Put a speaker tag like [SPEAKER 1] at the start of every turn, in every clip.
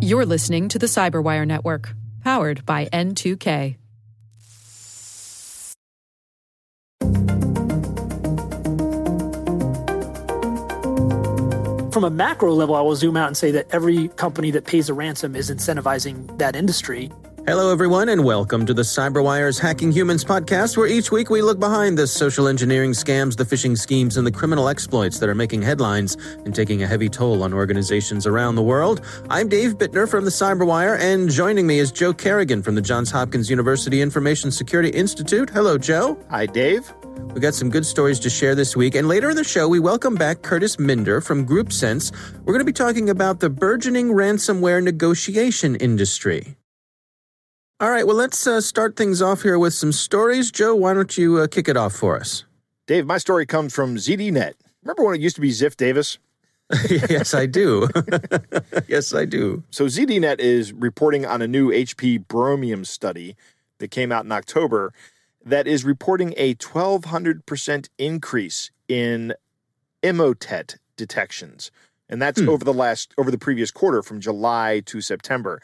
[SPEAKER 1] You're listening to the Cyberwire Network, powered by N2K.
[SPEAKER 2] From a macro level, I will zoom out and say that every company that pays a ransom is incentivizing that industry.
[SPEAKER 3] Hello, everyone, and welcome to the CyberWire's Hacking Humans podcast, where each week we look behind the social engineering scams, the phishing schemes, and the criminal exploits that are making headlines and taking a heavy toll on organizations around the world. I'm Dave Bittner from the CyberWire, and joining me is Joe Carrigan from the Johns Hopkins University Information Security Institute. Hello, Joe.
[SPEAKER 4] Hi, Dave.
[SPEAKER 3] We got some good stories to share this week, and later in the show, we welcome back Kurtis Minder from GroupSense. We're going to be talking about the burgeoning ransomware negotiation industry. All right, well, let's uh, start things off here with some stories. Joe, why don't you uh, kick it off for us?
[SPEAKER 4] Dave, my story comes from ZDNet. Remember when it used to be Ziff Davis?
[SPEAKER 3] yes, I do. yes, I do.
[SPEAKER 4] So, ZDNet is reporting on a new HP Bromium study that came out in October that is reporting a 1200% increase in Emotet detections. And that's hmm. over the last over the previous quarter from July to September.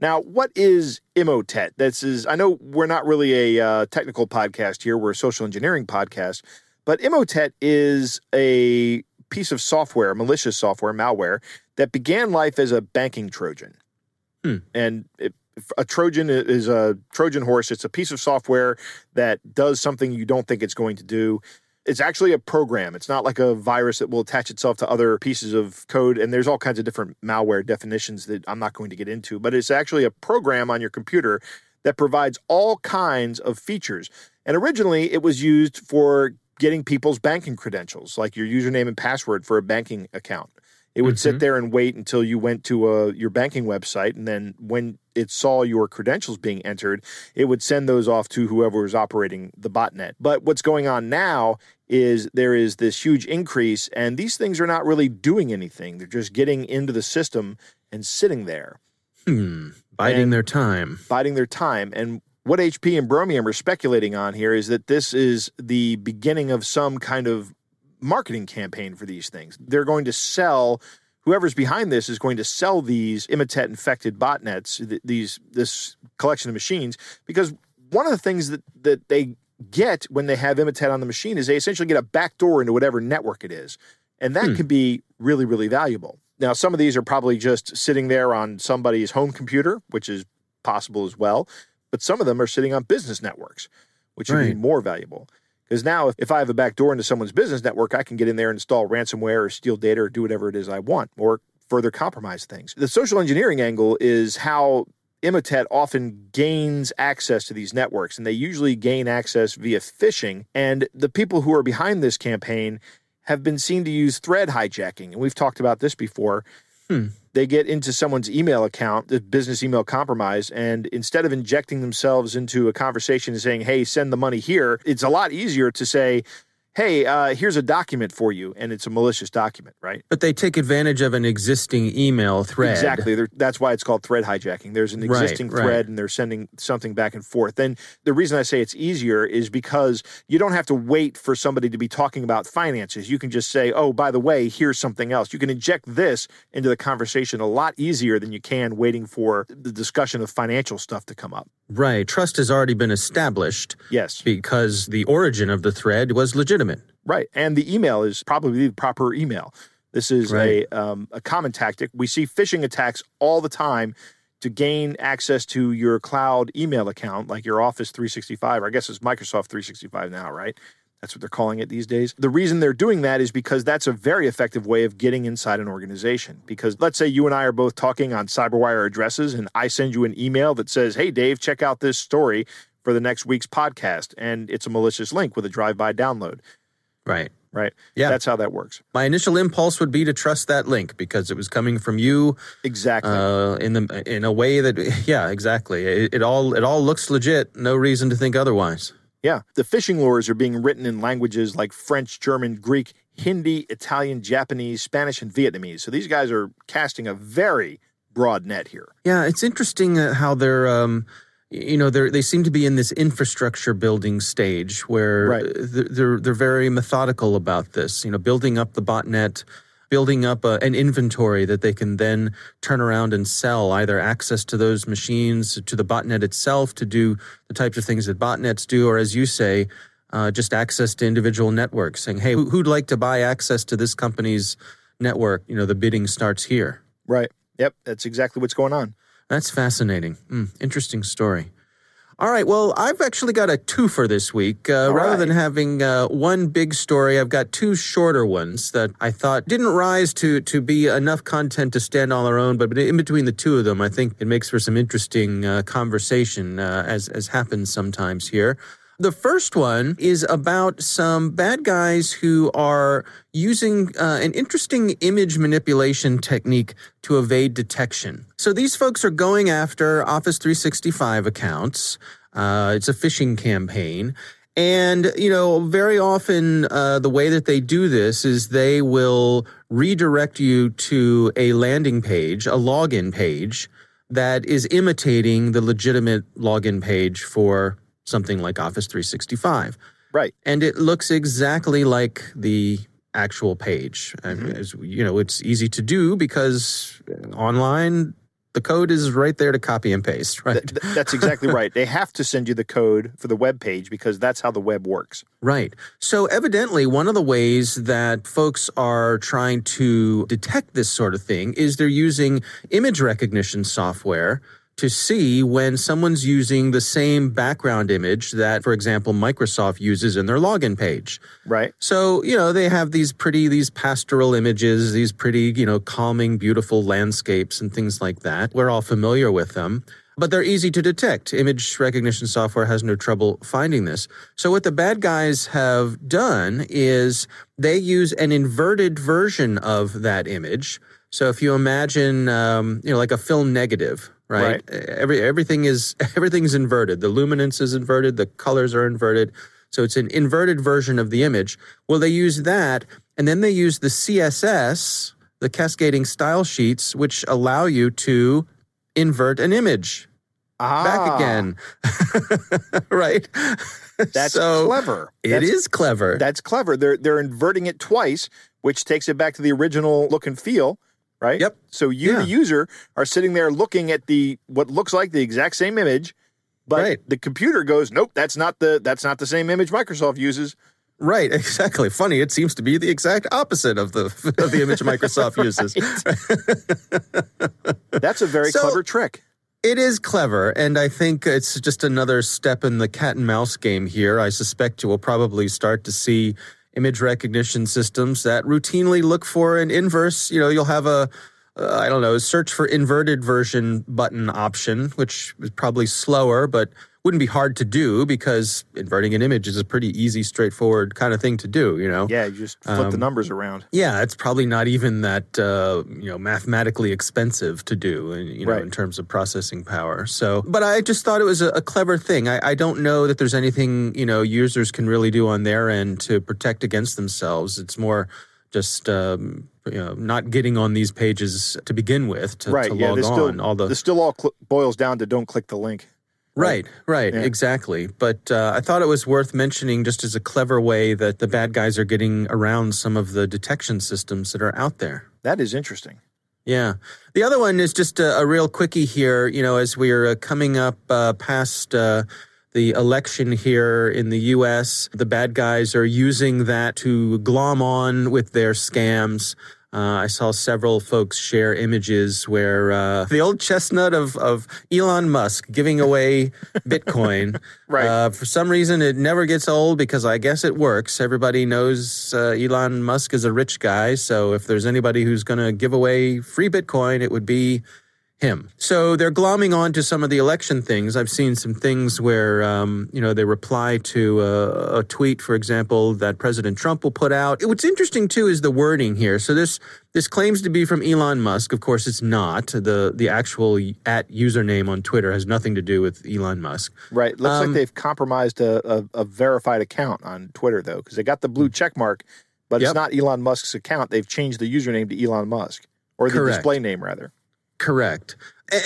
[SPEAKER 4] Now, what is Emotet? This is I know we're not really a uh, technical podcast here; we're a social engineering podcast. But Emotet is a piece of software, malicious software, malware that began life as a banking Trojan. Hmm. And it, a Trojan is a Trojan horse. It's a piece of software that does something you don't think it's going to do it's actually a program. It's not like a virus that will attach itself to other pieces of code. And there's all kinds of different malware definitions that I'm not going to get into, but it's actually a program on your computer that provides all kinds of features. And originally, it was used for getting people's banking credentials, like your username and password for a banking account. It would mm-hmm. sit there and wait until you went to a, uh, your banking website. And then when it saw your credentials being entered, it would send those off to whoever was operating the botnet. But what's going on now is there is this huge increase, and these things are not really doing anything. They're just getting into the system and sitting there.
[SPEAKER 3] Hmm. Biding their time.
[SPEAKER 4] Biding their time. And what HP and Bromium are speculating on here is that this is the beginning of some kind of marketing campaign for these things. They're going to sell whoever's behind this is going to sell these Emotet infected botnets, these this collection of machines, because one of the things that that they get when they have Emotet on the machine is they essentially get a backdoor into whatever network it is, and that hmm. can be really really valuable. Now, some of these are probably just sitting there on somebody's home computer, which is possible as well, but some of them are sitting on business networks, which right. would be more valuable. Because now, if I have a back door into someone's business network, I can get in there and install ransomware or steal data or do whatever it is I want or further compromise things. The social engineering angle is how Emotet often gains access to these networks, and they usually gain access via phishing. And the people who are behind this campaign have been seen to use thread hijacking. And we've talked about this before. Hmm they get into someone's email account, the business email compromise, and instead of injecting themselves into a conversation and saying, hey, send the money here, it's a lot easier to say, hey, uh, here's a document for you, and it's a malicious document, right?
[SPEAKER 3] But they take advantage of an existing email thread.
[SPEAKER 4] Exactly. They're, that's why it's called thread hijacking. There's an existing right, thread, right. and they're sending something back and forth. And the reason I say it's easier is because you don't have to wait for somebody to be talking about finances. You can just say, oh, by the way, here's something else. You can inject this into the conversation a lot easier than you can waiting for the discussion of financial stuff to come up.
[SPEAKER 3] Right. Trust has already been established.
[SPEAKER 4] Yes.
[SPEAKER 3] Because the origin of the thread was legitimate.
[SPEAKER 4] Right. And the email is probably the proper email. This is right. a, um, a common tactic. We see phishing attacks all the time to gain access to your cloud email account, like your Office 365, or I guess it's Microsoft 365 now, right? That's what they're calling it these days. The reason they're doing that is because that's a very effective way of getting inside an organization. Because let's say you and I are both talking on CyberWire addresses, and I send you an email that says, Hey, Dave, check out this story for the next week's podcast. And it's a malicious link with a drive by download.
[SPEAKER 3] Right.
[SPEAKER 4] Right.
[SPEAKER 3] Yeah.
[SPEAKER 4] That's how that works.
[SPEAKER 3] My initial impulse would be to trust that link because it was coming from you.
[SPEAKER 4] Exactly.
[SPEAKER 3] Uh, in the in a way that yeah, exactly. It, it all it all looks legit. No reason to think otherwise.
[SPEAKER 4] Yeah. The phishing lures are being written in languages like French, German, Greek, Hindi, Italian, Japanese, Spanish, and Vietnamese. So these guys are casting a very broad net here.
[SPEAKER 3] Yeah, it's interesting uh, how they're. Um, you know they they seem to be in this infrastructure building stage where
[SPEAKER 4] right.
[SPEAKER 3] they're they're very methodical about this you know building up the botnet building up a, an inventory that they can then turn around and sell, either access to those machines, to the botnet itself to do the types of things that botnets do, or as you say, uh, just access to individual networks, saying, "Hey, who'd like to buy access to this company's network?" You know, the bidding starts here.
[SPEAKER 4] Right. Yep. That's exactly what's going on.
[SPEAKER 3] That's fascinating. Mm, interesting story. All right. Well, I've actually got a twofer this week. Uh, rather
[SPEAKER 4] right.
[SPEAKER 3] than having uh, one big story, I've got two shorter ones that I thought didn't rise to to be enough content to stand on their own. But in between the two of them, I think it makes for some interesting uh, conversation, uh, as as happens sometimes here. The first one is about some bad guys who are using uh, an interesting image manipulation technique to evade detection. So these folks are going after Office 365 accounts. Uh, it's a phishing campaign. And, you know, very often uh, the way that they do this is they will redirect you to a landing page, a login page that is imitating the legitimate login page for something like Office 365.
[SPEAKER 4] Right.
[SPEAKER 3] And it looks exactly like the actual page.
[SPEAKER 4] Mm-hmm.
[SPEAKER 3] as you know, it's easy to do because online the code is right there to copy and paste, right?
[SPEAKER 4] Th- th- that's exactly right. They have to send you the code for the web page because that's how the web works.
[SPEAKER 3] Right. So, evidently, one of the ways that folks are trying to detect this sort of thing is they're using image recognition software to see when someone's using the same background image that, for example, Microsoft uses in their login page.
[SPEAKER 4] Right.
[SPEAKER 3] So, you know, they have these pretty, these pastoral images, these pretty, you know, calming, beautiful landscapes and things like that. We're all familiar with them, but they're easy to detect. Image recognition software has no trouble finding this. So, what the bad guys have done is they use an inverted version of that image. So, if you imagine, um, you know, like a film negative, right? Every everything is everything's inverted. The luminance is inverted. The colors are inverted. So it's an inverted version of the image. Well, they use that, and then they use the CSS, the cascading style sheets, which allow you to invert an image
[SPEAKER 4] Ah,
[SPEAKER 3] back again. right?
[SPEAKER 4] That's
[SPEAKER 3] so
[SPEAKER 4] clever.
[SPEAKER 3] It
[SPEAKER 4] That's-
[SPEAKER 3] is clever.
[SPEAKER 4] That's clever. They're they're inverting it twice, which takes it back to the original look and feel, right?
[SPEAKER 3] Yep.
[SPEAKER 4] So you,
[SPEAKER 3] Yeah.
[SPEAKER 4] the user, are sitting there looking at the what looks like the exact same image, but
[SPEAKER 3] Right.
[SPEAKER 4] the computer goes, "Nope, that's not the that's not the same image Microsoft uses."
[SPEAKER 3] Right, exactly. Funny, it seems to be the exact opposite of the of the image Microsoft uses.
[SPEAKER 4] That's a very
[SPEAKER 3] So-
[SPEAKER 4] clever trick.
[SPEAKER 3] It is clever, and I think it's just another step in the cat and mouse game here. I suspect you will probably start to see image recognition systems that routinely look for an inverse. You know, you'll have a, uh, I don't know, search for inverted version button option, which is probably slower, but wouldn't be hard to do because inverting an image is a pretty easy, straightforward kind of thing to do, you know?
[SPEAKER 4] Yeah, you just flip
[SPEAKER 3] Um,
[SPEAKER 4] the numbers around.
[SPEAKER 3] Yeah, it's probably not even that uh, you know mathematically expensive to do, in- you know,
[SPEAKER 4] Right.
[SPEAKER 3] in terms of processing power. So, but I just thought it was a, a clever thing. I, I don't know that there's anything you know users can really do on their end to protect against themselves. It's more just um, you know not getting on these pages to begin with to,
[SPEAKER 4] right.
[SPEAKER 3] to
[SPEAKER 4] yeah.
[SPEAKER 3] log
[SPEAKER 4] This still
[SPEAKER 3] on. All the
[SPEAKER 4] this still all cl- boils down to don't click the link.
[SPEAKER 3] Right, right,
[SPEAKER 4] Yeah.
[SPEAKER 3] exactly. But uh, I thought it was worth mentioning just as a clever way that the bad guys are getting around some of the detection systems that are out there.
[SPEAKER 4] That is interesting.
[SPEAKER 3] Yeah. The other one is just a, a real quickie here. You know, as we're uh, coming up uh, past uh, the election here in the U.S., the bad guys are using that to glom on with their scams. Uh, I saw several folks share images where uh, the old chestnut of, of Elon Musk giving away Bitcoin.
[SPEAKER 4] Right.
[SPEAKER 3] Uh, for some reason, it never gets old because I guess it works. Everybody knows uh, Elon Musk is a rich guy. So if there's anybody who's going to give away free Bitcoin, it would be him. So they're glomming on to some of the election things. I've seen some things where, um, you know, they reply to a, a tweet, for example, that President Trump will put out. What's interesting too is the wording here. So this this claims to be from Elon Musk. Of course, it's not. the The actual at username on Twitter has nothing to do with Elon Musk.
[SPEAKER 4] Right. Looks
[SPEAKER 3] Um,
[SPEAKER 4] like they've compromised a, a, a verified account on Twitter though, because they got the blue check mark, but
[SPEAKER 3] Yep.
[SPEAKER 4] it's not Elon Musk's account. They've changed the username to Elon Musk or the
[SPEAKER 3] Correct.
[SPEAKER 4] display name rather.
[SPEAKER 3] Correct.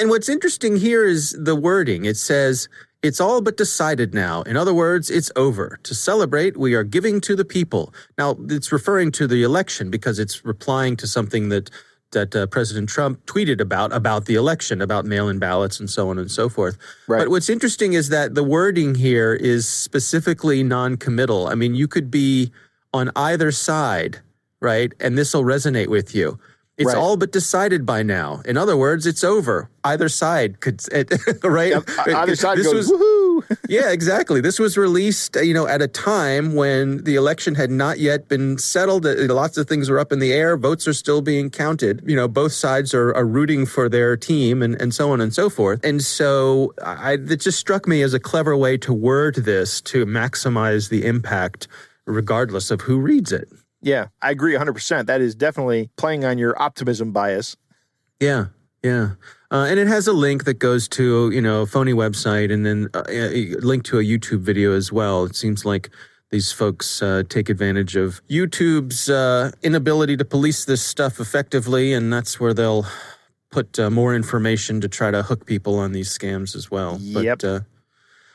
[SPEAKER 3] And what's interesting here is the wording. It says It's all but decided now. In other words, it's over. To celebrate, we are giving to the people. Now, it's referring to the election because it's replying to something that that uh, President Trump tweeted about about the election, about mail-in ballots and so on and so forth.
[SPEAKER 4] Right.
[SPEAKER 3] But what's interesting is that the wording here is specifically non-committal. I mean, you could be on either side, right? And this will resonate with you. It's
[SPEAKER 4] Right.
[SPEAKER 3] all but decided by now. In other words, it's over. Either side could, right?
[SPEAKER 4] Either side
[SPEAKER 3] This
[SPEAKER 4] goes,
[SPEAKER 3] was-
[SPEAKER 4] woohoo!
[SPEAKER 3] yeah, exactly. This was released, you know, at a time when the election had not yet been settled. Uh, Lots of things were up in the air. Votes are still being counted. You know, both sides are, are rooting for their team and, and so on and so forth. And so I, it just struck me as a clever way to word this to maximize the impact regardless of who reads it.
[SPEAKER 4] Yeah, I agree 100%. That is definitely playing on your optimism bias.
[SPEAKER 3] Yeah, yeah. Uh, and it has a link that goes to, you know, a phony website and then uh, a a link to a YouTube video as well. It seems like these folks uh, take advantage of YouTube's uh, inability to police this stuff effectively, and that's where they'll put uh, more information to try to hook people on these scams as well.
[SPEAKER 4] Yep.
[SPEAKER 3] But, uh,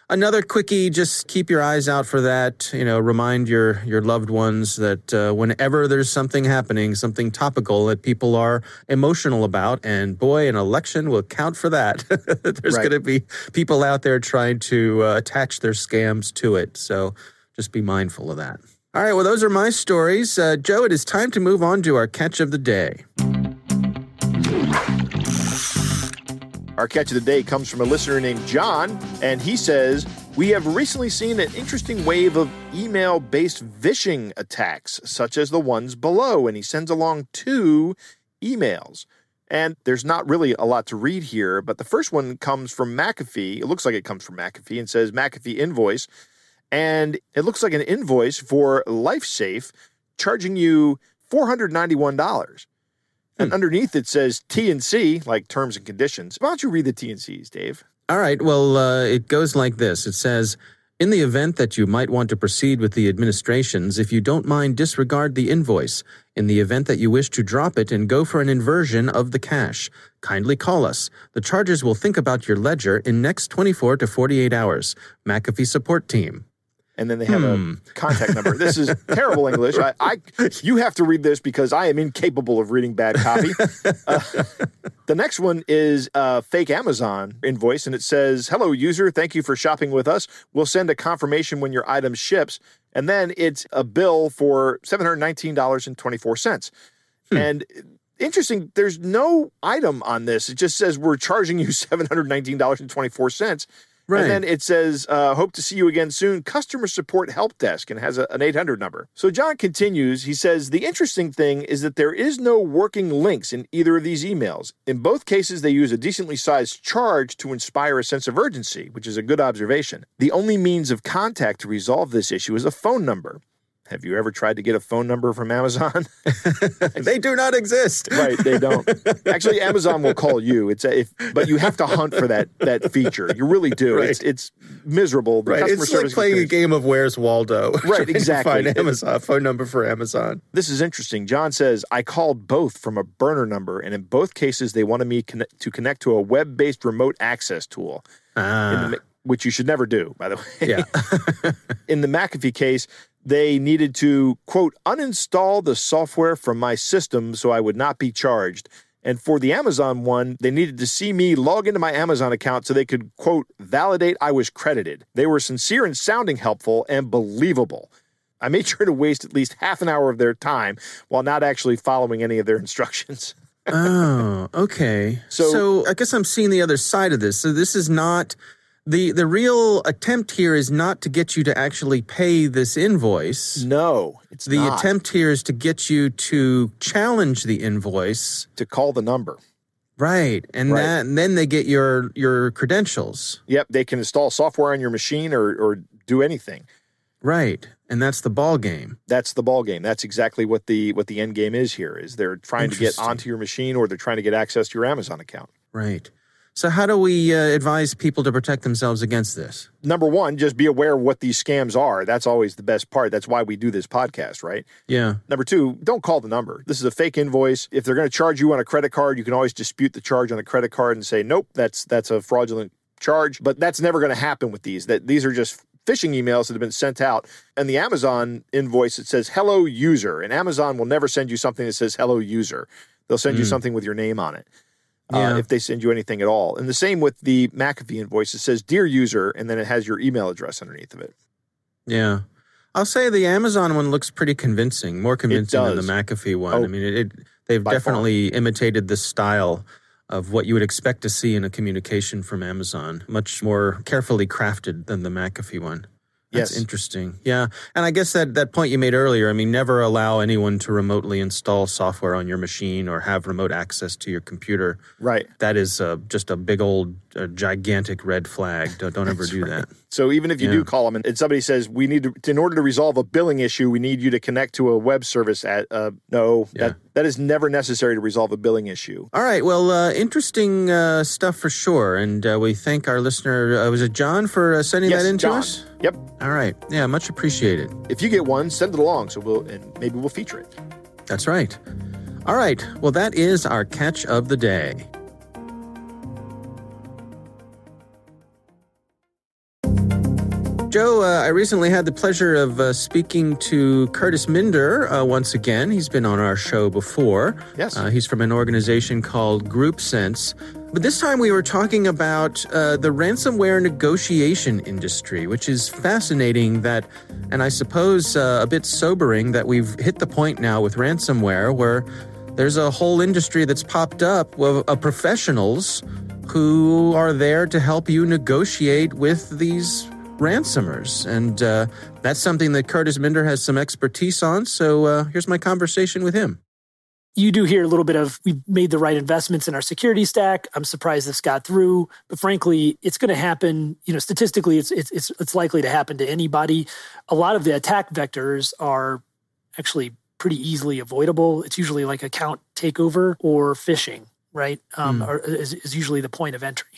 [SPEAKER 3] Another quickie, just keep your eyes out for that. You know, remind your your loved ones that uh, whenever there's something happening, something topical that people are emotional about, and boy, an election will count for that. there's
[SPEAKER 4] Right.
[SPEAKER 3] going to be people out there trying to uh, attach their scams to it. So just be mindful of that. All right, well, those are my stories. Uh, Joe, it is time to move on to our catch of the day.
[SPEAKER 4] Our catch of the day comes from a listener named John, and he says, We have recently seen an interesting wave of email based vishing attacks, such as the ones below. And he sends along two emails. And there's not really a lot to read here, but the first one comes from McAfee. It looks like it comes from McAfee and says McAfee invoice. And it looks like an invoice for LiveSafe charging you $491. And underneath it says T and C, like terms and conditions. Why don't you read the T and C's, Dave?
[SPEAKER 3] All right. Well, uh, it goes like this. It says, in the event that you might want to proceed with the administrations, if you don't mind, disregard the invoice. In the event that you wish to drop it and go for an inversion of the cash, kindly call us. The chargers will think about your ledger in next 24 to 48 hours. McAfee Support Team.
[SPEAKER 4] And then they have a hmm. contact number. This is terrible English. I, I, you have to read this because I am incapable of reading bad copy. Uh, the next one is a fake Amazon invoice, and it says, "Hello, user. Thank you for shopping with us. We'll send a confirmation when your item ships." And then it's a bill for seven hundred nineteen dollars and twenty four cents. Hmm. And interesting, there's no item on this. It just says we're charging you seven hundred nineteen dollars and twenty four cents.
[SPEAKER 3] Right.
[SPEAKER 4] And then it says, uh, hope to see you again soon, customer support help desk, and has a, an 800 number. So John continues. He says, the interesting thing is that there is no working links in either of these emails. In both cases, they use a decently sized charge to inspire a sense of urgency, which is a good observation. The only means of contact to resolve this issue is a phone number. Have you ever tried to get a phone number from Amazon?
[SPEAKER 3] They do not exist.
[SPEAKER 4] right, they don't. Actually, Amazon will call you. It's a, if, but you have to hunt for that that feature. You really do.
[SPEAKER 3] Right.
[SPEAKER 4] It's it's miserable. The
[SPEAKER 3] Right. It's like playing a game of Where's Waldo. to
[SPEAKER 4] exactly.
[SPEAKER 3] Find
[SPEAKER 4] It-
[SPEAKER 3] Amazon phone number for Amazon.
[SPEAKER 4] This is interesting. John says I called both from a burner number, and in both cases, they wanted me connect, to connect to a web-based remote access tool,
[SPEAKER 3] Ah,
[SPEAKER 4] the, which you should never do, by the way.
[SPEAKER 3] yeah.
[SPEAKER 4] in the McAfee case, they needed to quote uninstall the software from my system so I would not be charged. And for the Amazon one, they needed to see me log into my Amazon account so they could quote validate I was credited. They were sincere and sounding helpful and believable. I made sure to waste at least half an hour of their time while not actually following any of their instructions.
[SPEAKER 3] Oh, okay.
[SPEAKER 4] So-
[SPEAKER 3] So, I guess I'm seeing the other side of this. So this is not the the real attempt here is not to get you to actually pay this invoice.
[SPEAKER 4] No, it's
[SPEAKER 3] The
[SPEAKER 4] not.
[SPEAKER 3] attempt here is to get you to challenge the invoice,
[SPEAKER 4] to call the number.
[SPEAKER 3] right? And
[SPEAKER 4] Right.
[SPEAKER 3] that and then they get your your credentials,
[SPEAKER 4] Yep, they can install software on your machine or, or do anything.
[SPEAKER 3] right? And that's the ball game.
[SPEAKER 4] that's the ball game. That's exactly what the what the end game is here. Is they're trying to get onto your machine or they're trying to get access to your Amazon account.
[SPEAKER 3] Right. So how do we uh, advise people to protect themselves against this?
[SPEAKER 4] Number one, just be aware of what these scams are. That's always the best part. That's why we do this podcast, right?
[SPEAKER 3] Yeah.
[SPEAKER 4] Number two, don't call the number. This is a fake invoice. If they're going to charge you on a credit card, you can always dispute the charge on a credit card and say, "Nope, that's that's a fraudulent charge, but that's never going to happen with these. That these are just phishing emails that have been sent out. And the Amazon invoice, it says hello user. And Amazon will never send you something that says hello user. They'll send mm. you something with your name on it. Uh, yeah. Uh, if they send you anything at all. And the same with the McAfee invoice. It says dear user, and then it has your email address underneath of it.
[SPEAKER 3] Yeah. I'll say the Amazon one looks pretty convincing, more convincing than the McAfee one. Oh, I mean, it, it they've definitely far. imitated the style of what you would expect to see in a communication from Amazon, much more carefully crafted than the McAfee one. That's yes. interesting. Yeah. And I guess that, that point you made earlier, I mean, never allow anyone to remotely install software on your machine or have remote access to your computer.
[SPEAKER 4] Right.
[SPEAKER 3] That is uh, just a big old, uh, gigantic red flag. Don't, don't ever do right. that.
[SPEAKER 4] So even if you yeah. do call them and, and, somebody says, we need to, in order to resolve a billing issue, we need you to connect to a web service at, uh, no, yeah. that, that is never necessary to resolve a billing issue.
[SPEAKER 3] All right. Well, uh, interesting uh, stuff for sure. And uh, we thank our listener, uh, was it John, for uh, sending
[SPEAKER 4] yes,
[SPEAKER 3] that in
[SPEAKER 4] John.
[SPEAKER 3] to us?
[SPEAKER 4] Yep.
[SPEAKER 3] All right. Yeah, much appreciated.
[SPEAKER 4] If you get one, send it along so we'll, and maybe we'll feature it.
[SPEAKER 3] That's right. All right. Well, that is our catch of the day. Joe, uh, I recently had the pleasure of uh, speaking to Kurtis Minder uh, once again. He's been on our show before.
[SPEAKER 4] Yes.
[SPEAKER 3] Uh, he's from an organization called GroupSense. But this time we were talking about uh, the ransomware negotiation industry, which is fascinating that, and I suppose uh, a bit sobering that we've hit the point now with ransomware where there's a whole industry that's popped up of, of professionals who are there to help you negotiate with these ransomers. And uh, that's something that Kurtis Minder has some expertise on. So uh, here's my conversation with him.
[SPEAKER 2] You do hear a little bit of we've made the right investments in our security stack. I'm surprised this got through, but frankly, it's going to happen. You know, statistically, it's it's it's, it's likely to happen to anybody. A lot of the attack vectors are actually pretty easily avoidable. It's usually like account takeover or phishing, right? Um, mm. is, is usually the point of entry.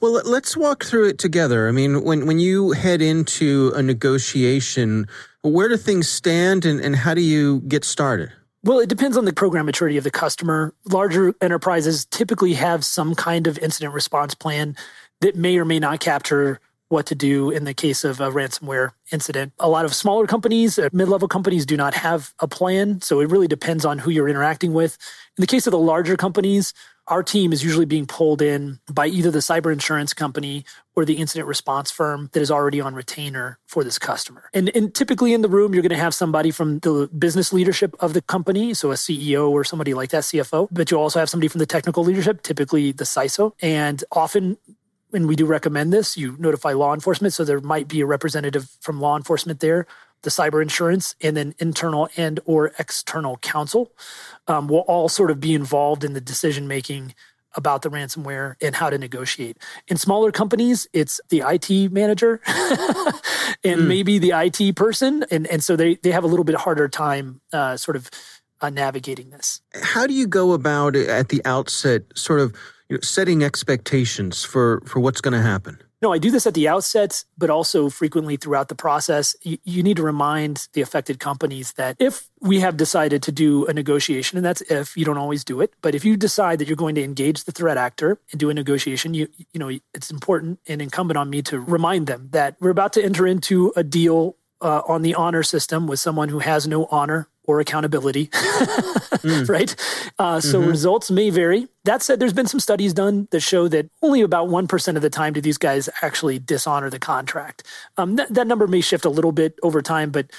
[SPEAKER 3] Well, let's walk through it together. I mean, when, when you head into a negotiation, where do things stand and, and how do you get started?
[SPEAKER 2] Well, it depends on the program maturity of the customer. Larger enterprises typically have some kind of incident response plan that may or may not capture what to do in the case of a ransomware incident. A lot of smaller companies, uh, mid level companies, do not have a plan. So it really depends on who you're interacting with. In the case of the larger companies, our team is usually being pulled in by either the cyber insurance company or the incident response firm that is already on retainer for this customer. And, and typically in the room, you're going to have somebody from the business leadership of the company, so a CEO or somebody like that, CFO, but you'll also have somebody from the technical leadership, typically the CISO. And often and we do recommend this, you notify law enforcement. So there might be a representative from law enforcement there the cyber insurance and then internal and or external counsel um, will all sort of be involved in the decision making about the ransomware and how to negotiate. In smaller companies, it's the IT manager and mm. maybe the IT person. And, and so they, they have a little bit harder time uh, sort of uh, navigating this.
[SPEAKER 3] How do you go about at the outset, sort of you know, setting expectations for, for what's going to happen?
[SPEAKER 2] No, I do this at the outset, but also frequently throughout the process. You, you, need to remind the affected companies that if we have decided to do a negotiation, and that's if you don't always do it, but if you decide that you're going to engage the threat actor and do a negotiation, you you know it's important and incumbent on me to remind them that we're about to enter into a deal uh, on the honor system with someone who has no honor or accountability, mm. right? Uh, so mm-hmm. results may vary. That said, there's been some studies done that show that only about 1% of the time do these guys actually dishonor the contract. Um, that, that number may shift a little bit over time, but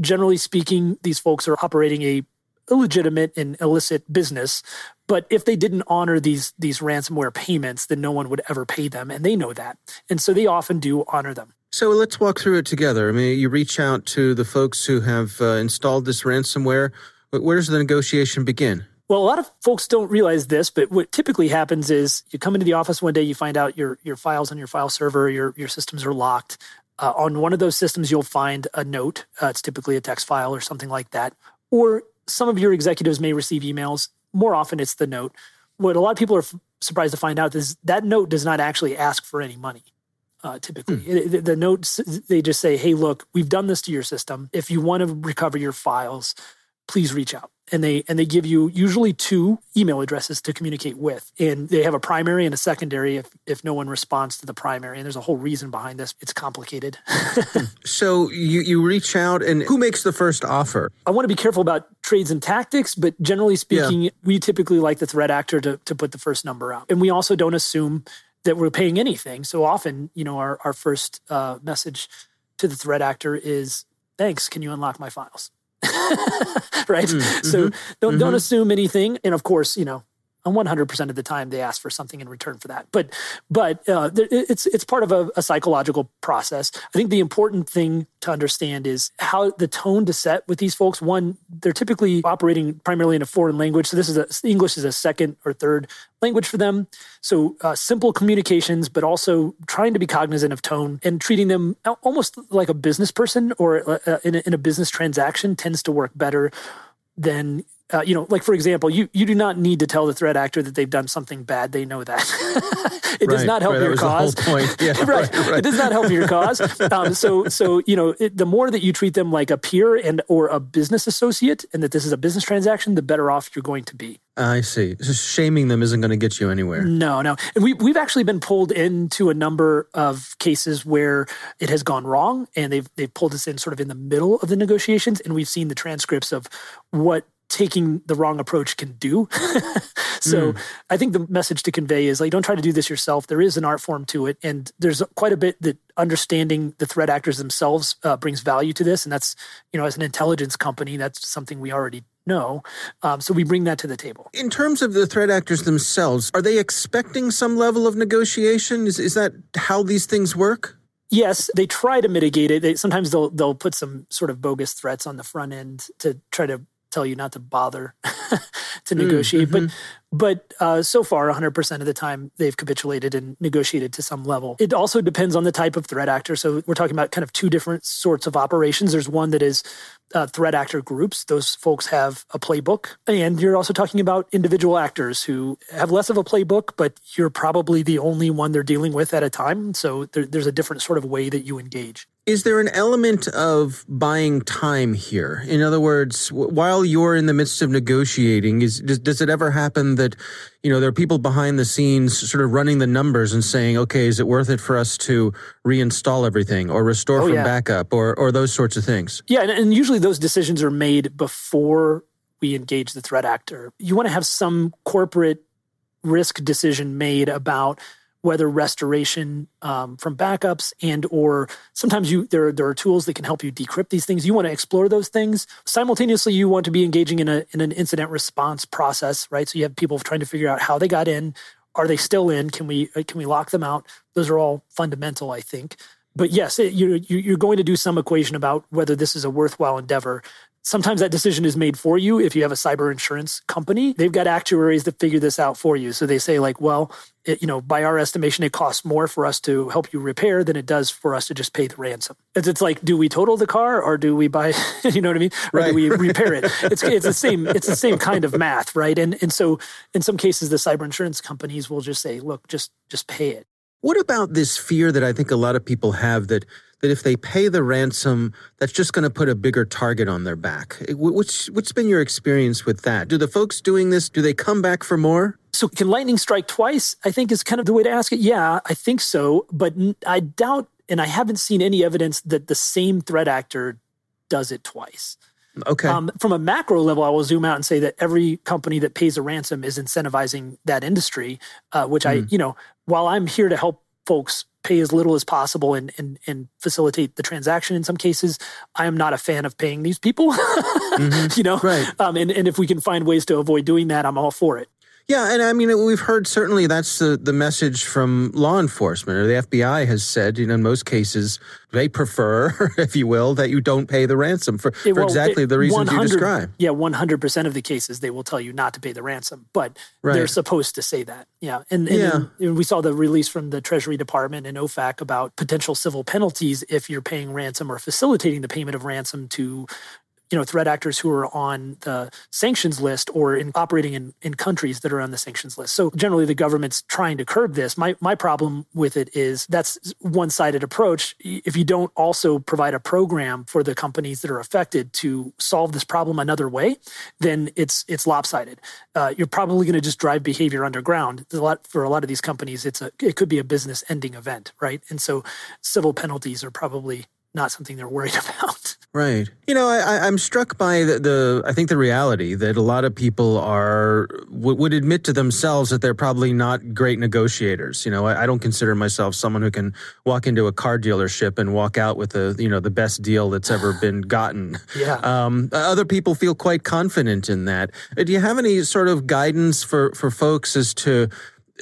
[SPEAKER 2] generally speaking, these folks are operating a illegitimate and illicit business. But if they didn't honor these these ransomware payments, then no one would ever pay them, and they know that, and so they often do honor them.
[SPEAKER 3] So let's walk through it together. I mean, you reach out to the folks who have uh, installed this ransomware. Where does the negotiation begin?
[SPEAKER 2] Well, a lot of folks don't realize this, but what typically happens is you come into the office one day, you find out your your files on your file server, your your systems are locked. Uh, on one of those systems, you'll find a note. Uh, it's typically a text file or something like that. Or some of your executives may receive emails. More often, it's the note. What a lot of people are f- surprised to find out is that note does not actually ask for any money uh, typically. Hmm. It, the notes, they just say, hey, look, we've done this to your system. If you want to recover your files, please reach out and they and they give you usually two email addresses to communicate with and they have a primary and a secondary if if no one responds to the primary and there's a whole reason behind this it's complicated
[SPEAKER 3] so you you reach out and who makes the first offer
[SPEAKER 2] i want to be careful about trades and tactics but generally speaking yeah. we typically like the threat actor to, to put the first number out and we also don't assume that we're paying anything so often you know our, our first uh, message to the threat actor is thanks can you unlock my files right? Mm-hmm. So don't mm-hmm. don't assume anything. And of course, you know, 100% of the time they ask for something in return for that. But but uh, it's it's part of a, a, psychological process. I think the important thing to understand is how the tone to set with these folks. One, they're typically operating primarily in a foreign language, so this is a, English is a second or third language for them. So uh, simple communications, but also trying to be cognizant of tone and treating them almost like a business person or uh, in, a, in a business transaction tends to work better than uh, you know, like for example, you you do not need to tell the threat actor that they've done something bad. They know that. it right, does not help
[SPEAKER 3] right,
[SPEAKER 2] your cause.
[SPEAKER 3] Yeah,
[SPEAKER 2] right, right, It does not help your cause. Um, so so you know, it, the more that you treat them like a peer and or a business associate, and that this is a business transaction, the better off you're going to be.
[SPEAKER 3] I see. Just shaming them isn't going to get you anywhere.
[SPEAKER 2] No, no. And we we've actually been pulled into a number of cases where it has gone wrong, and they've they've pulled us in sort of in the middle of the negotiations, and we've seen the transcripts of what taking the wrong approach can do. so mm. I think the message to convey is like, don't try to do this yourself. There is an art form to it. And there's quite a bit that understanding the threat actors themselves uh, brings value to this. And that's, you know, as an intelligence company, that's something we already know. Um, so we bring that to the table.
[SPEAKER 3] In terms of the threat actors themselves, are they expecting some level of negotiation? Is, is that how these things work?
[SPEAKER 2] Yes, they try to mitigate it. They, sometimes they'll they'll put some sort of bogus threats on the front end to try to tell you not to bother to negotiate. Mm, mm-hmm. But but uh, so far, 100% of the time, they've capitulated and negotiated to some level. It also depends on the type of threat actor. So we're talking about kind of two different sorts of operations. There's one that is uh, threat actor groups. Those folks have a playbook. And you're also talking about individual actors who have less of a playbook, but you're probably the only one they're dealing with at a time. So there, there's a different sort of way that you engage.
[SPEAKER 3] Is there an element of buying time here? In other words, while you're in the midst of negotiating, is does, does it ever happen that you know there are people behind the scenes sort of running the numbers and saying, okay, is it worth it for us to reinstall everything or restore oh, from yeah. backup or or those sorts of things?
[SPEAKER 2] Yeah, and, and usually those decisions are made before we engage the threat actor. You want to have some corporate risk decision made about whether restoration um, from backups and or sometimes you there there are tools that can help you decrypt these things. You want to explore those things simultaneously. You want to be engaging in a in an incident response process, right? So you have people trying to figure out how they got in. Are they still in? Can we uh, can we lock them out? Those are all fundamental, I think. But yes, it, you you're going to do some equation about whether this is a worthwhile endeavor sometimes that decision is made for you if you have a cyber insurance company. They've got actuaries that figure this out for you. So they say like well it, you know by our estimation it costs more for us to help you repair than it does for us to just pay the ransom. It's, it's like do we total the car or do we buy you know what i mean? Or right. do we repair it? It's, it's the same it's the same kind of math right? And and so in some cases the cyber insurance companies will just say look just just pay it.
[SPEAKER 3] What about this fear that i think a lot of people have that that if they pay the ransom, that's just going to put a bigger target on their back. Which, what's been your experience with that? Do the folks doing this, do they come back for more?
[SPEAKER 2] So can lightning strike twice? I think is kind of the way to ask it. Yeah, I think so. But I doubt, and I haven't seen any evidence that the same threat actor does it twice.
[SPEAKER 3] Okay. Um,
[SPEAKER 2] from a macro level, I will zoom out and say that every company that pays a ransom is incentivizing that industry, uh, which mm. I, hmm. you know, while I'm here to help folks pay as little as possible and, and, and facilitate the transaction in some cases. I am not a fan of paying these people, mm-hmm. you know?
[SPEAKER 3] Right.
[SPEAKER 2] Um, and, and if we can find ways to avoid doing that, I'm all for it.
[SPEAKER 3] Yeah, and I mean, we've heard certainly that's the, the message from law enforcement or the FBI has said, you know, in most cases, they prefer, if you will, that you don't pay the ransom for, it, for exactly it, the reasons you describe.
[SPEAKER 2] Yeah, 100% of the cases, they will tell you not to pay the ransom, but right. they're supposed to say that. Yeah. And, and, yeah. and we saw the release from the Treasury Department and OFAC about potential civil penalties if you're paying ransom or facilitating the payment of ransom to you know threat actors who are on the sanctions list or in operating in, in countries that are on the sanctions list. So generally the government's trying to curb this. My my problem with it is that's one-sided approach. If you don't also provide a program for the companies that are affected to solve this problem another way, then it's it's lopsided. Uh, you're probably going to just drive behavior underground. A lot for a lot of these companies, it's a it could be a business ending event, right? And so civil penalties are probably not something they're worried about.
[SPEAKER 3] Right. You know, I, am struck by the, the, I think the reality that a lot of people are, w- would admit to themselves that they're probably not great negotiators. You know, I, I, don't consider myself someone who can walk into a car dealership and walk out with the, you know, the best deal that's ever been gotten.
[SPEAKER 2] yeah.
[SPEAKER 3] Um, other people feel quite confident in that. Do you have any sort of guidance for, for folks as to,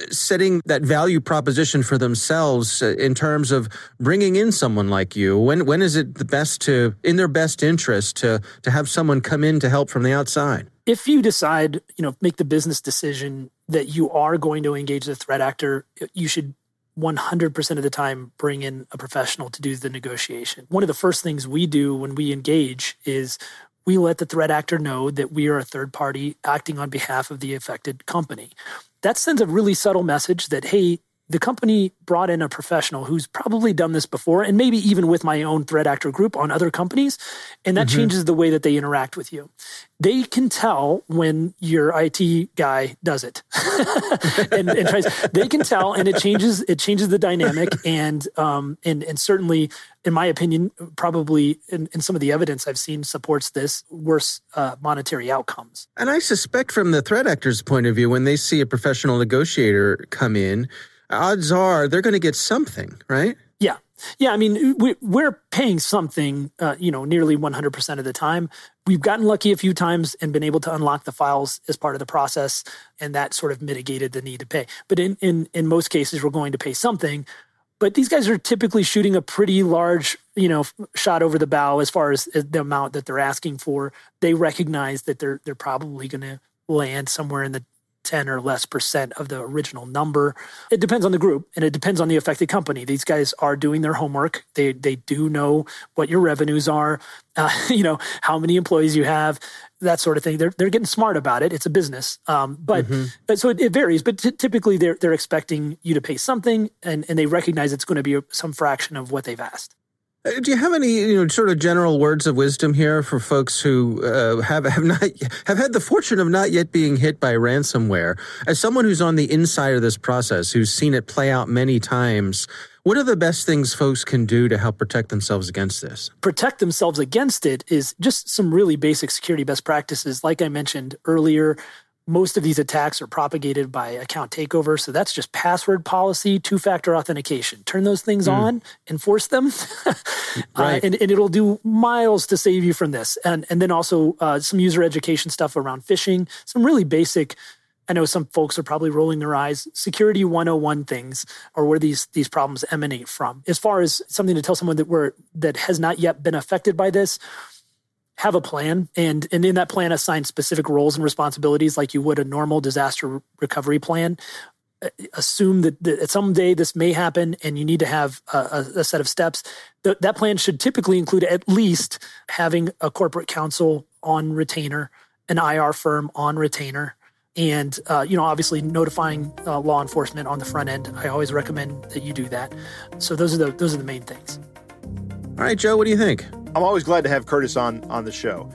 [SPEAKER 3] setting that value proposition for themselves uh, in terms of bringing in someone like you when when is it the best to in their best interest to to have someone come in to help from the outside
[SPEAKER 2] if you decide you know make the business decision that you are going to engage the threat actor you should 100% of the time bring in a professional to do the negotiation. One of the first things we do when we engage is we let the threat actor know that we are a third party acting on behalf of the affected company that sends a really subtle message that, hey, the company brought in a professional who's probably done this before and maybe even with my own threat actor group on other companies and that mm-hmm. changes the way that they interact with you they can tell when your IT guy does it and, and, tries they can tell and it changes it changes the dynamic and um and and certainly in my opinion probably in, in some of the evidence I've seen supports this worse uh, monetary outcomes
[SPEAKER 3] and I suspect from the threat actor's point of view when they see a professional negotiator come in odds are they're going to get something, right?
[SPEAKER 2] Yeah. Yeah, I mean, we, are paying something, uh, you know, nearly 100% of the time. We've gotten lucky a few times and been able to unlock the files as part of the process, and that sort of mitigated the need to pay. But in, in, in most cases, we're going to pay something. But these guys are typically shooting a pretty large, you know, shot over the bow as far as the amount that they're asking for. They recognize that they're they're probably going to land somewhere in the 10 or less percent of the original number. It depends on the group and it depends on the affected company. These guys are doing their homework. They they do know what your revenues are, uh, you know, how many employees you have, that sort of thing. They're they're getting smart about it. It's a business. Um, but mm-hmm. so it, it, varies, but t- typically they're they're expecting you to pay something and and they recognize it's going to be some fraction of what they've asked.
[SPEAKER 3] Uh, do you have any you know sort of general words of wisdom here for folks who uh, have have not have had the fortune of not yet being hit by ransomware? As someone who's on the inside of this process, who's seen it play out many times, what are the best things folks can do to help protect themselves against this?
[SPEAKER 2] Protect themselves against it is just some really basic security best practices, like I mentioned earlier most of these attacks are propagated by account takeover. So that's just password policy, two factor authentication. Turn those things mm. on, enforce them, uh, right. uh, and, and, it'll do miles to save you from this. And, and then also uh, some user education stuff around phishing, some really basic. I know some folks are probably rolling their eyes. Security 101 things are where these these problems emanate from. As far as something to tell someone that we're that has not yet been affected by this, have a plan and and in that plan assign specific roles and responsibilities like you would a normal disaster recovery plan. Uh, assume that, that someday this may happen and you need to have a, a set of steps. Th- that plan should typically include at least having a corporate counsel on retainer an ir firm on retainer and uh, you know obviously notifying uh, law enforcement on the front end. I always recommend that you do that. So those are the those are the main things.
[SPEAKER 3] All right joe what do you think
[SPEAKER 4] I'm always glad to have Kurtis on on the show.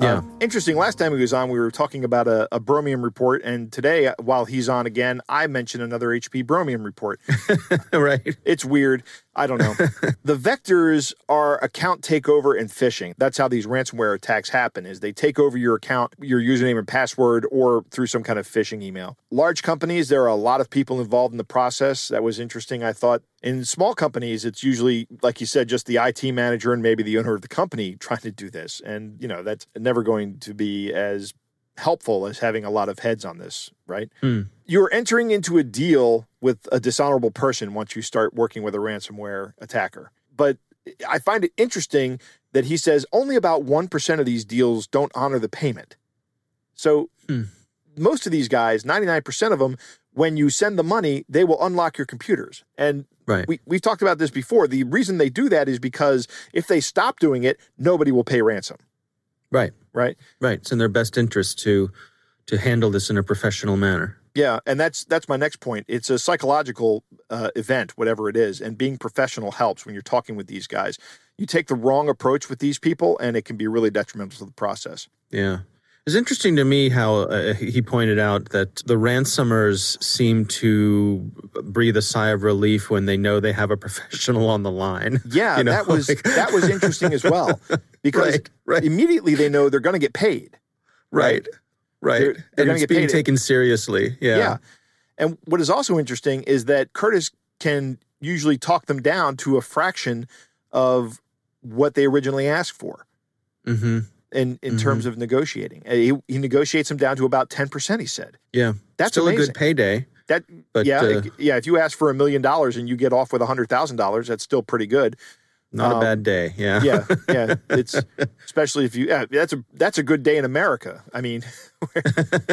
[SPEAKER 3] Yeah.
[SPEAKER 4] Um, interesting. Last time he was on, we were talking about a, a, Bromium report, and today, while he's on again, I mentioned another HP Bromium report.
[SPEAKER 3] right.
[SPEAKER 4] It's weird. I don't know. the vectors are account takeover and phishing. That's how these ransomware attacks happen is they take over your account, your username and password or through some kind of phishing email. Large companies, there are a lot of people involved in the process. That was interesting. I thought in small companies, it's usually, like you said, just the IT manager and maybe the owner of the company trying to do this. And, you know, that's never going to be as helpful as having a lot of heads on this, right? Mm. You're entering into a deal with a dishonorable person once you start working with a ransomware attacker. But I find it interesting that he says only about 1% of these deals don't honor the payment. So mm. most of these guys, 99% of them, when you send the money, they will unlock your computers. And
[SPEAKER 3] right.
[SPEAKER 4] we, we've talked about this before. The reason they do that is because if they stop doing it, nobody will pay ransom.
[SPEAKER 3] Right.
[SPEAKER 4] right?
[SPEAKER 3] Right. It's in their best interest to to handle this in a professional manner.
[SPEAKER 4] Yeah, and that's that's my next point. It's a psychological uh, event, whatever it is, and being professional helps when you're talking with these guys. You take the wrong approach with these people, and it can be really detrimental to the process.
[SPEAKER 3] Yeah. It's interesting to me how uh, he pointed out that the ransomers seem to breathe a sigh of relief when they know they have a professional on the line.
[SPEAKER 4] Yeah,
[SPEAKER 3] You know,
[SPEAKER 4] that was
[SPEAKER 3] like-
[SPEAKER 4] that was interesting as well because
[SPEAKER 3] Right, right.
[SPEAKER 4] immediately they know they're going to get paid.
[SPEAKER 3] right. Right.
[SPEAKER 4] They're- they're
[SPEAKER 3] and it's being
[SPEAKER 4] paid.
[SPEAKER 3] taken seriously. Yeah.
[SPEAKER 4] Yeah. And what is also interesting is that Kurtis can usually talk them down to a fraction of what they originally asked for
[SPEAKER 3] hmm
[SPEAKER 4] in, in
[SPEAKER 3] Mhm.
[SPEAKER 4] terms of negotiating. Uh, He, he negotiates them down to about 10%, he said.
[SPEAKER 3] Yeah.
[SPEAKER 4] That's
[SPEAKER 3] Still
[SPEAKER 4] amazing.
[SPEAKER 3] a good payday.
[SPEAKER 4] That
[SPEAKER 3] But
[SPEAKER 4] yeah,
[SPEAKER 3] uh,
[SPEAKER 4] yeah. If you ask for a million dollars and you get off with a hundred thousand dollars, that's still pretty good.
[SPEAKER 3] not
[SPEAKER 4] um,
[SPEAKER 3] a bad day. Yeah.
[SPEAKER 4] Yeah, yeah. It's especially if you. Yeah, that's a that's a good day in America. I mean, where,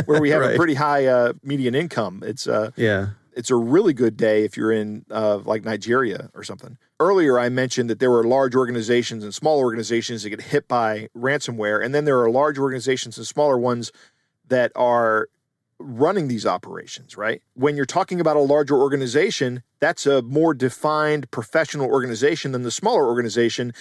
[SPEAKER 4] where we have a pretty high uh, median income. It's uh,
[SPEAKER 3] yeah.
[SPEAKER 4] it's a really good day if you're in uh, like Nigeria or something. Earlier, I mentioned that there were large organizations and small organizations that get hit by ransomware, and then there are large organizations and smaller ones that are running these operations, right? When you're talking about a larger organization, that's a more defined professional organization than the smaller organization,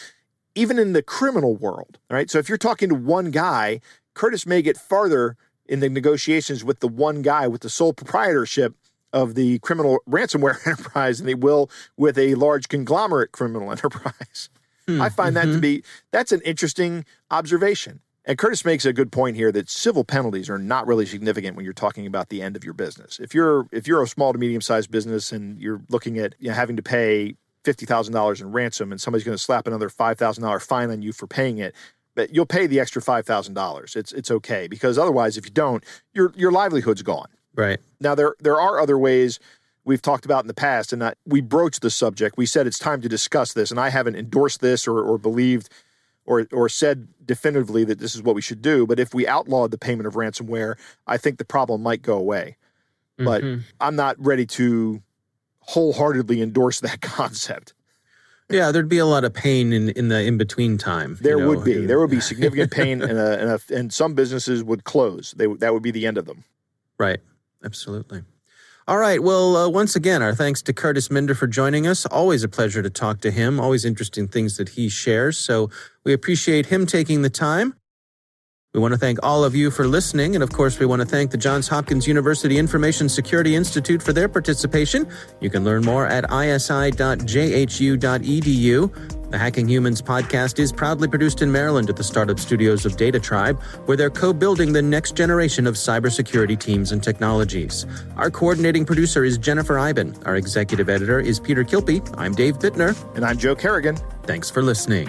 [SPEAKER 4] even in the criminal world, right? So if you're talking to one guy, Kurtis may get farther in the negotiations with the one guy with the sole proprietorship of the criminal ransomware enterprise than they will with a large conglomerate criminal enterprise. Hmm, I find that to mm-hmm. be that's an interesting observation. And Kurtis makes a good point here that civil penalties are not really significant when you're talking about the end of your business. If you're if you're a small to medium sized business and you're looking at you know, having to pay fifty thousand dollars in ransom and somebody's going to slap another five thousand dollar fine on you for paying it, but you'll pay the extra five thousand dollars. It's it's okay because otherwise, if you don't, your your livelihood's gone.
[SPEAKER 3] Right.
[SPEAKER 4] Now there there are other ways we've talked about in the past, and that we broached the subject. We said it's time to discuss this, and I haven't endorsed this or, or believed or or said definitively that this is what we should do. But if we outlawed the payment of ransomware, I think the problem might go away. But
[SPEAKER 3] Mhm.
[SPEAKER 4] I'm not ready to wholeheartedly endorse that concept.
[SPEAKER 3] yeah, there'd be a lot of pain in, in the in between time. you
[SPEAKER 4] There
[SPEAKER 3] know,
[SPEAKER 4] would be there would be significant pain, and a, and, a, and some businesses would close. They that would be the end of them.
[SPEAKER 3] Right. Absolutely. All right. Well, uh, once again, our thanks to Kurtis Minder for joining us. Always a pleasure to talk to him. Always interesting things that he shares. So we appreciate him taking the time. We want to thank all of you for listening. And of course, we want to thank the Johns Hopkins University Information Security Institute for their participation. You can learn more at isi.jhu.edu. The Hacking Humans podcast is proudly produced in Maryland at the startup studios of Data Tribe, where they're co building the next generation of cybersecurity teams and technologies. Our coordinating producer is Jennifer Eiben. Our executive editor is Peter Kilpe. I'm Dave Bittner.
[SPEAKER 4] And I'm Joe Kerrigan.
[SPEAKER 3] Thanks for listening.